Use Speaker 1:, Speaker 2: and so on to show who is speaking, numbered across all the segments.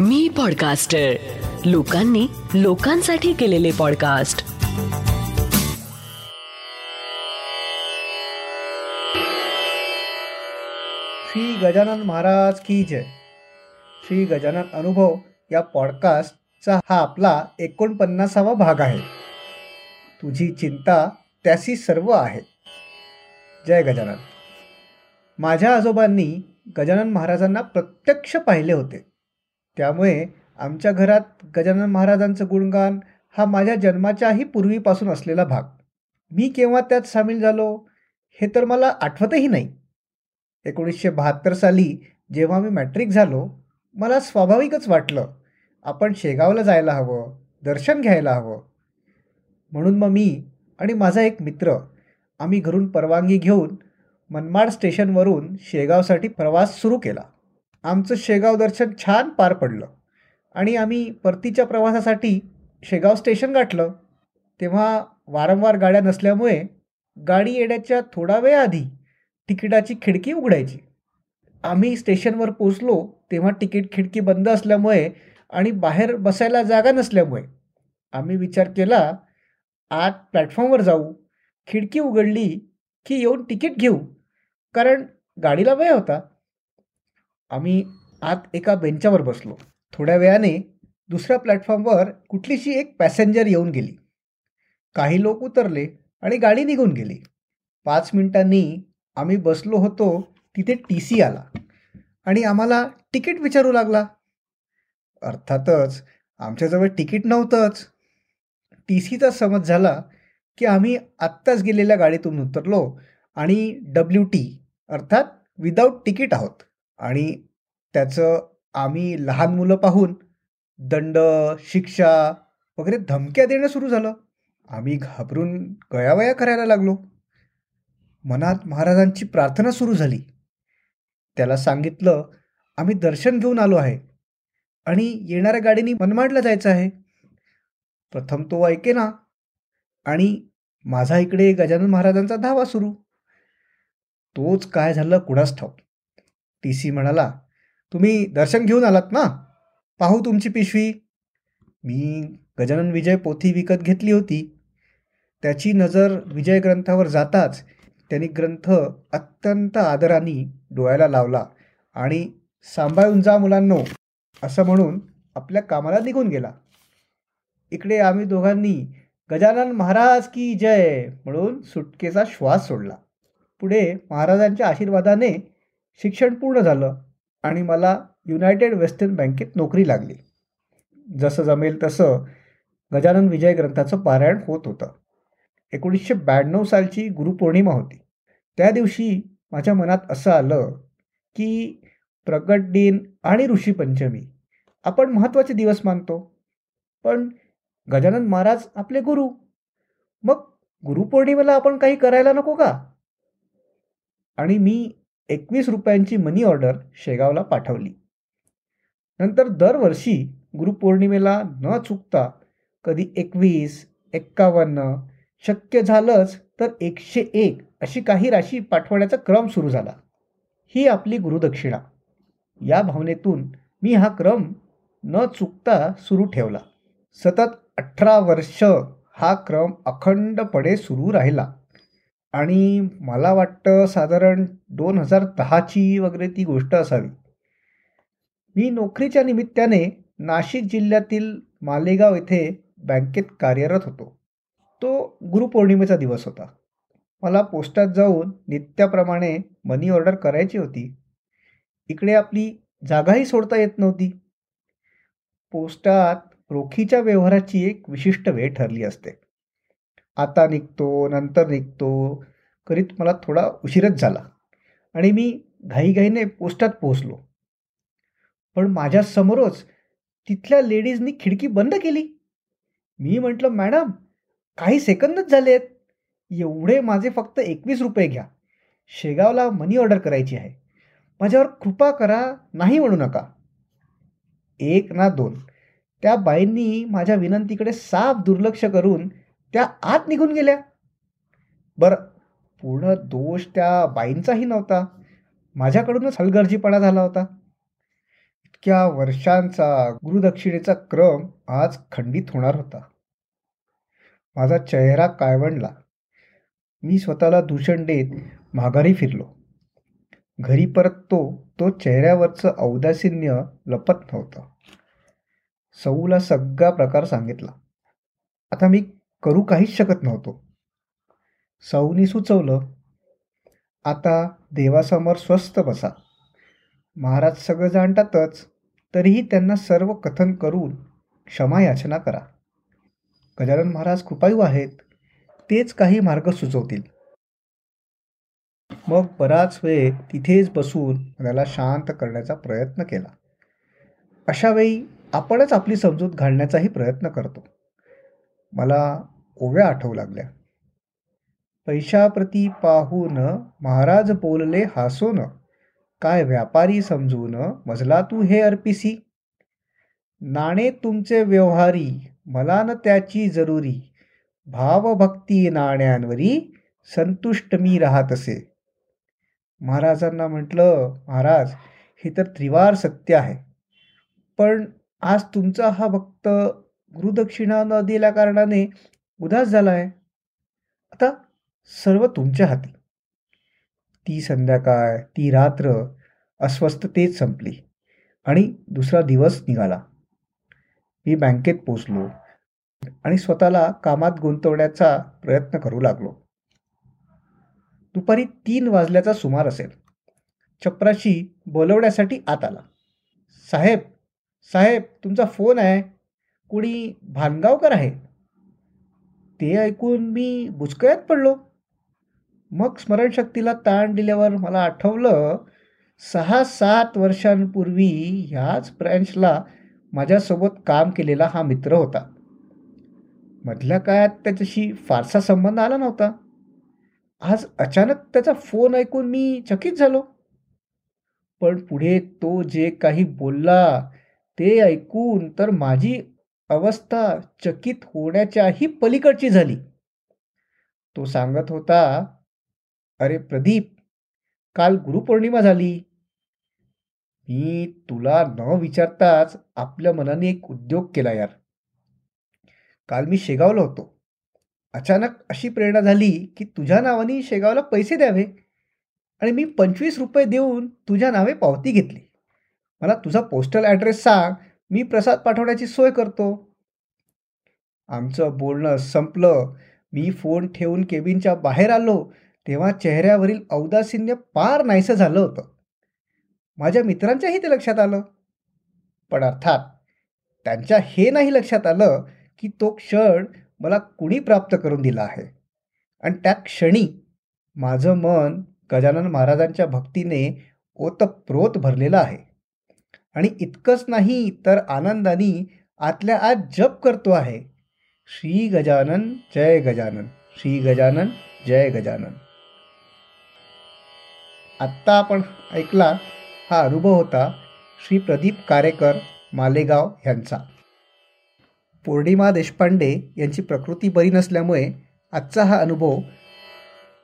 Speaker 1: मी podcaster लोकांनी लोकांसाठी केलेले पॉडकास्ट
Speaker 2: श्री गजानन महाराज की जय. श्री गजानन अनुभव या पॉडकास्टचा हा आपला एकोणपन्नासावा भाग आहे. तुझी चिंता त्याशी सर्व आहे. जय गजानन. माझ्या आजोबांनी गजानन महाराजांना प्रत्यक्ष पाहिले होते. त्यामुळे आमच्या घरात गजानन महाराजांचं गुणगान हा माझ्या जन्माच्याही पूर्वीपासून असलेला भाग. मी केव्हा त्यात सामील झालो हे तर मला आठवतही नाही. एकोणीसशे बहात्तर साली जेव्हा मी मॅट्रिक झालो मला स्वाभाविकच वाटलं आपण शेगावला जायला हवं दर्शन घ्यायला हवं. म्हणून मग मी आणि माझा एक मित्र आम्ही घरून परवानगी घेऊन मनमाड स्टेशनवरून शेगावसाठी प्रवास सुरू केला. आमचं शेगाव दर्शन छान पार पडलं. आणि आम्ही परतीच्या प्रवासासाठी शेगाव स्टेशन गाठलं. तेव्हा वारंवार गाड्या नसल्यामुळे गाडी येण्याच्या थोडा वेळ आधी तिकिटाची खिडकी उघडायची. आम्ही स्टेशनवर पोचलो तेव्हा तिकीट खिडकी बंद असल्यामुळे आणि बाहेर बसायला जागा नसल्यामुळे आम्ही विचार केला आत प्लॅटफॉर्मवर जाऊ. खिडकी उघडली की येऊन तिकीट घेऊ. कारण गाडीला वेळ होता. आम्ही आत एका बेंचावर बसलो. थोड्या वेळाने दुसऱ्या प्लॅटफॉर्मवर कुठलीशी एक पॅसेंजर येऊन गेली. काही लोक उतरले आणि गाडी निघून गेली. पाच मिनिटांनी आम्ही बसलो होतो तिथे टी सी आला आणि आम्हाला तिकीट विचारू लागला. अर्थातच आमच्याजवळ तिकीट नव्हतंच. टी सीचा समज झाला की आम्ही आत्ताच गेलेल्या गाडीतून उतरलो आणि डब्ल्यू टी अर्थात विदाऊट तिकीट आहोत. आणि त्याचं आम्ही लहान मुलं पाहून दंड शिक्षा वगैरे धमक्या देणं सुरू झालं. आम्ही घाबरून गयावया करायला लागलो. मनात महाराजांची प्रार्थना सुरू झाली. त्याला सांगितलं आम्ही दर्शन घेऊन आलो आहे आणि येणाऱ्या गाडीने मनमाडला जायचं आहे. प्रथम तो ऐके ना. आणि माझा इकडे गजानन महाराजांचा धावा सुरू. तोच काय झालं कुणास ठाऊक. टी सी म्हणाला तुम्ही दर्शन घेऊन आलात ना? पाहू तुमची पिशवी. मी गजानन विजय पोथी विकत घेतली होती. त्याची नजर विजय ग्रंथावर जाताच त्यांनी ग्रंथ अत्यंत आदराने डोळ्याला लावला आणि सांभाळून जा मुलांनो असं म्हणून आपल्या कामाला निघून गेला. इकडे आम्ही दोघांनी गजानन महाराज की जय म्हणून सुटकेचा श्वास सोडला. पुढे महाराजांच्या आशीर्वादाने शिक्षण पूर्ण झालं आणि मला युनायटेड वेस्टर्न बँकेत नोकरी लागली. जसं जमेल तसं गजानन विजय ग्रंथाचं पारायण होत होतं. एकोणीसशे ब्याण्णव सालची गुरुपौर्णिमा होती. त्या दिवशी माझ्या मनात असं आलं की प्रगट दिन आणि ऋषीपंचमी आपण महत्त्वाचे दिवस मानतो. पण गजानन महाराज आपले गुरु. मग गुरुपौर्णिमेला आपण काही करायला नको का? आणि मी एकवीस रुपयांची मनी ऑर्डर शेगावला पाठवली. नंतर दरवर्षी गुरुपौर्णिमेला न चुकता कधी एकवीस एक्कावन्न शक्य झालंच तर एकशे एक अशी काही राशी पाठवण्याचा क्रम सुरू झाला. ही आपली गुरुदक्षिणा. या भावनेतून मी हा क्रम न चुकता सुरू ठेवला. सतत अठरा वर्ष हा क्रम अखंडपणे सुरू राहिला. आणि मला वाटतं साधारण दोन हजार दहाची वगैरे ती गोष्ट असावी. मी नोकरीच्या निमित्ताने नाशिक जिल्ह्यातील मालेगाव येथे बँकेत कार्यरत होतो. तो गुरुपौर्णिमेचा दिवस होता. मला पोस्टात जाऊन नित्याप्रमाणे मनी ऑर्डर करायची होती. इकडे आपली जागाही सोडता येत नव्हती. पोस्टात रोखीच्या व्यवहाराची एक विशिष्ट वेळ ठरली असते. आता निघतो नंतर निघतो. करीत मला थोडा उशीरच झाला. आणि मी घाईघाईने पोस्टात पोहोचलो. पण माझ्यासमोरच तिथल्या लेडीजनी खिडकी बंद केली. मी म्हटलं मॅडम काही सेकंदच झाले आहेत एवढे माझे फक्त एकवीस रुपये घ्या. शेगावला मनी ऑर्डर करायची आहे. माझ्यावर कृपा करा नाही म्हणू नका. एक ना दोन. त्या बाईंनी माझ्या विनंतीकडे साफ दुर्लक्ष करून त्या आत निघून गेल्या. बरं पूर्ण दोष त्या बाईंचाही नव्हता. माझ्याकडूनच हलगर्जीपणा झाला होता. इतक्या वर्षांचा गुरुदक्षिणेचा क्रम आज खंडित होणार होता. माझा चेहरा काळवणला मी स्वतःला दूषण देत माघारी फिरलो. घरी परततो तो चेहऱ्यावरचं औदासिन्य लपत नव्हतं. सऊला सगळा प्रकार सांगितला. आता मी करू काहीच शकत नव्हतो. सौनी सुचवलं आता देवासमोर स्वस्थ बसा. महाराज सगळं जाणतातच तरीही त्यांना सर्व कथन करून क्षमा याचना करा. गजानन महाराज कृपायू आहेत तेच काही मार्ग सुचवतील. मग बराच वेळ तिथेच बसून त्याला शांत करण्याचा प्रयत्न केला. अशावेळी आपणच आपली समजूत घालण्याचाही प्रयत्न करतो. मला ओव्या आठवू लागल्या. पैशाप्रती पाहून महाराज बोलले हासून काय व्यापारी समजून मजला तू हे अर्पिसी? नाणे तुमचे व्यवहारी मला न त्याची जरुरी. भावभक्ती नाण्यांवरी संतुष्ट मी राहत असे. महाराजांना म्हटलं महाराज हे तर त्रिवार सत्य आहे. पण आज तुमचा हा भक्त गुरुदक्षिणा न दिल्या कारणाने उदास झाला आहे आता सर्व तुमच्या हाती. ती संध्याकाळ ती रात्र अस्वस्थतेत संपली आणि दुसरा दिवस निघाला. मी बँकेत पोचलो आणि स्वतःला कामात गुंतवण्याचा प्रयत्न करू लागलो. दुपारी तीन वाजल्याचा सुमार असेल. चपराशी बोलवण्यासाठी आत आला. साहेब साहेब तुमचा फोन आहे. कुणी भानगावकर आहे? ते ऐकून मी बुचकळ्यात पडलो. मग स्मरणशक्तीला ताण दिल्यावर मला आठवलं सहा सात वर्षांपूर्वी ह्याच ब्रँचला माझ्यासोबत काम केलेला हा मित्र होता. मधल्या काळात त्याच्याशी फारसा संबंध आला नव्हता. आज अचानक त्याचा फोन ऐकून मी चकित झालो. पण पुढे तो जे काही बोलला ते ऐकून तर माझी अवस्था चकित होण्याच्याही पलीकडची झाली. तो सांगत होता अरे प्रदीप काल गुरुपौर्णिमा झाली. मी तुला न विचारताच आपल्या मनाने एक उद्योग केला यार. काल मी शेगावला होतो. अचानक अशी प्रेरणा झाली की तुझ्या नावाने शेगावला पैसे द्यावे आणि मी पंचवीस रुपये देऊन तुझ्या नावे पावती घेतली. मला तुझा पोस्टल ॲड्रेस सांग मी प्रसाद पाठवण्याची सोय करतो. आमचं बोलणं संपलं. मी फोन ठेवून केबिनच्या बाहेर आलो तेव्हा चेहऱ्यावरील औदासिन्य पार नाहीसं झालं होतं. माझ्या मित्रांच्याही ते लक्षात आलं. पण अर्थात त्यांच्या हे नाही लक्षात आलं की तो क्षण मला कुणी प्राप्त करून दिला आहे. आणि त्या क्षणी माझं मन गजानन महाराजांच्या भक्तीने ओतप्रोत भरलेलं आहे. आणि इतकंच नाही तर आनंदाने आतल्या आत जप करतो आहे. श्री गजानन जय गजानन. श्री गजानन जय गजानन. आत्ता आपण ऐकला हा अनुभव होता श्री प्रदीप कारेकर मालेगाव यांचा. पौर्णिमा देशपांडे यांची प्रकृती बरी नसल्यामुळे आजचा हा अनुभव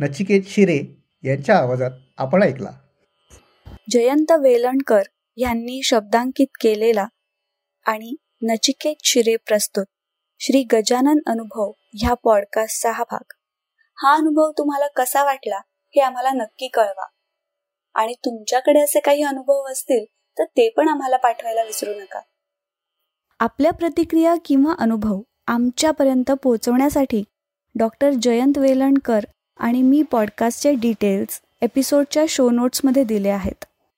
Speaker 2: नचिकेत शिरे यांच्या आवाजात आपण ऐकला.
Speaker 3: जयंत वेलणकर यांनी शब्दांकित केलेला आणि नचिकेत शिरे प्रस्तुत. श्री गजानन अनुभव ह्या पॉडकास्टचा हा भाग. हा अनुभव तुम्हाला कसा वाटला हे आम्हाला नक्की कळवा. आणि तुमच्याकडे असे काही अनुभव असतील तर ते पण आम्हाला पाठवायला विसरू नका. आपल्या प्रतिक्रिया किंवा अनुभव आमच्यापर्यंत पोहोचवण्यासाठी डॉक्टर जयंत वेलणकर आणि मी पॉडकास्टचे डिटेल्स एपिसोडच्या शो नोट्समध्ये दिले आहेत.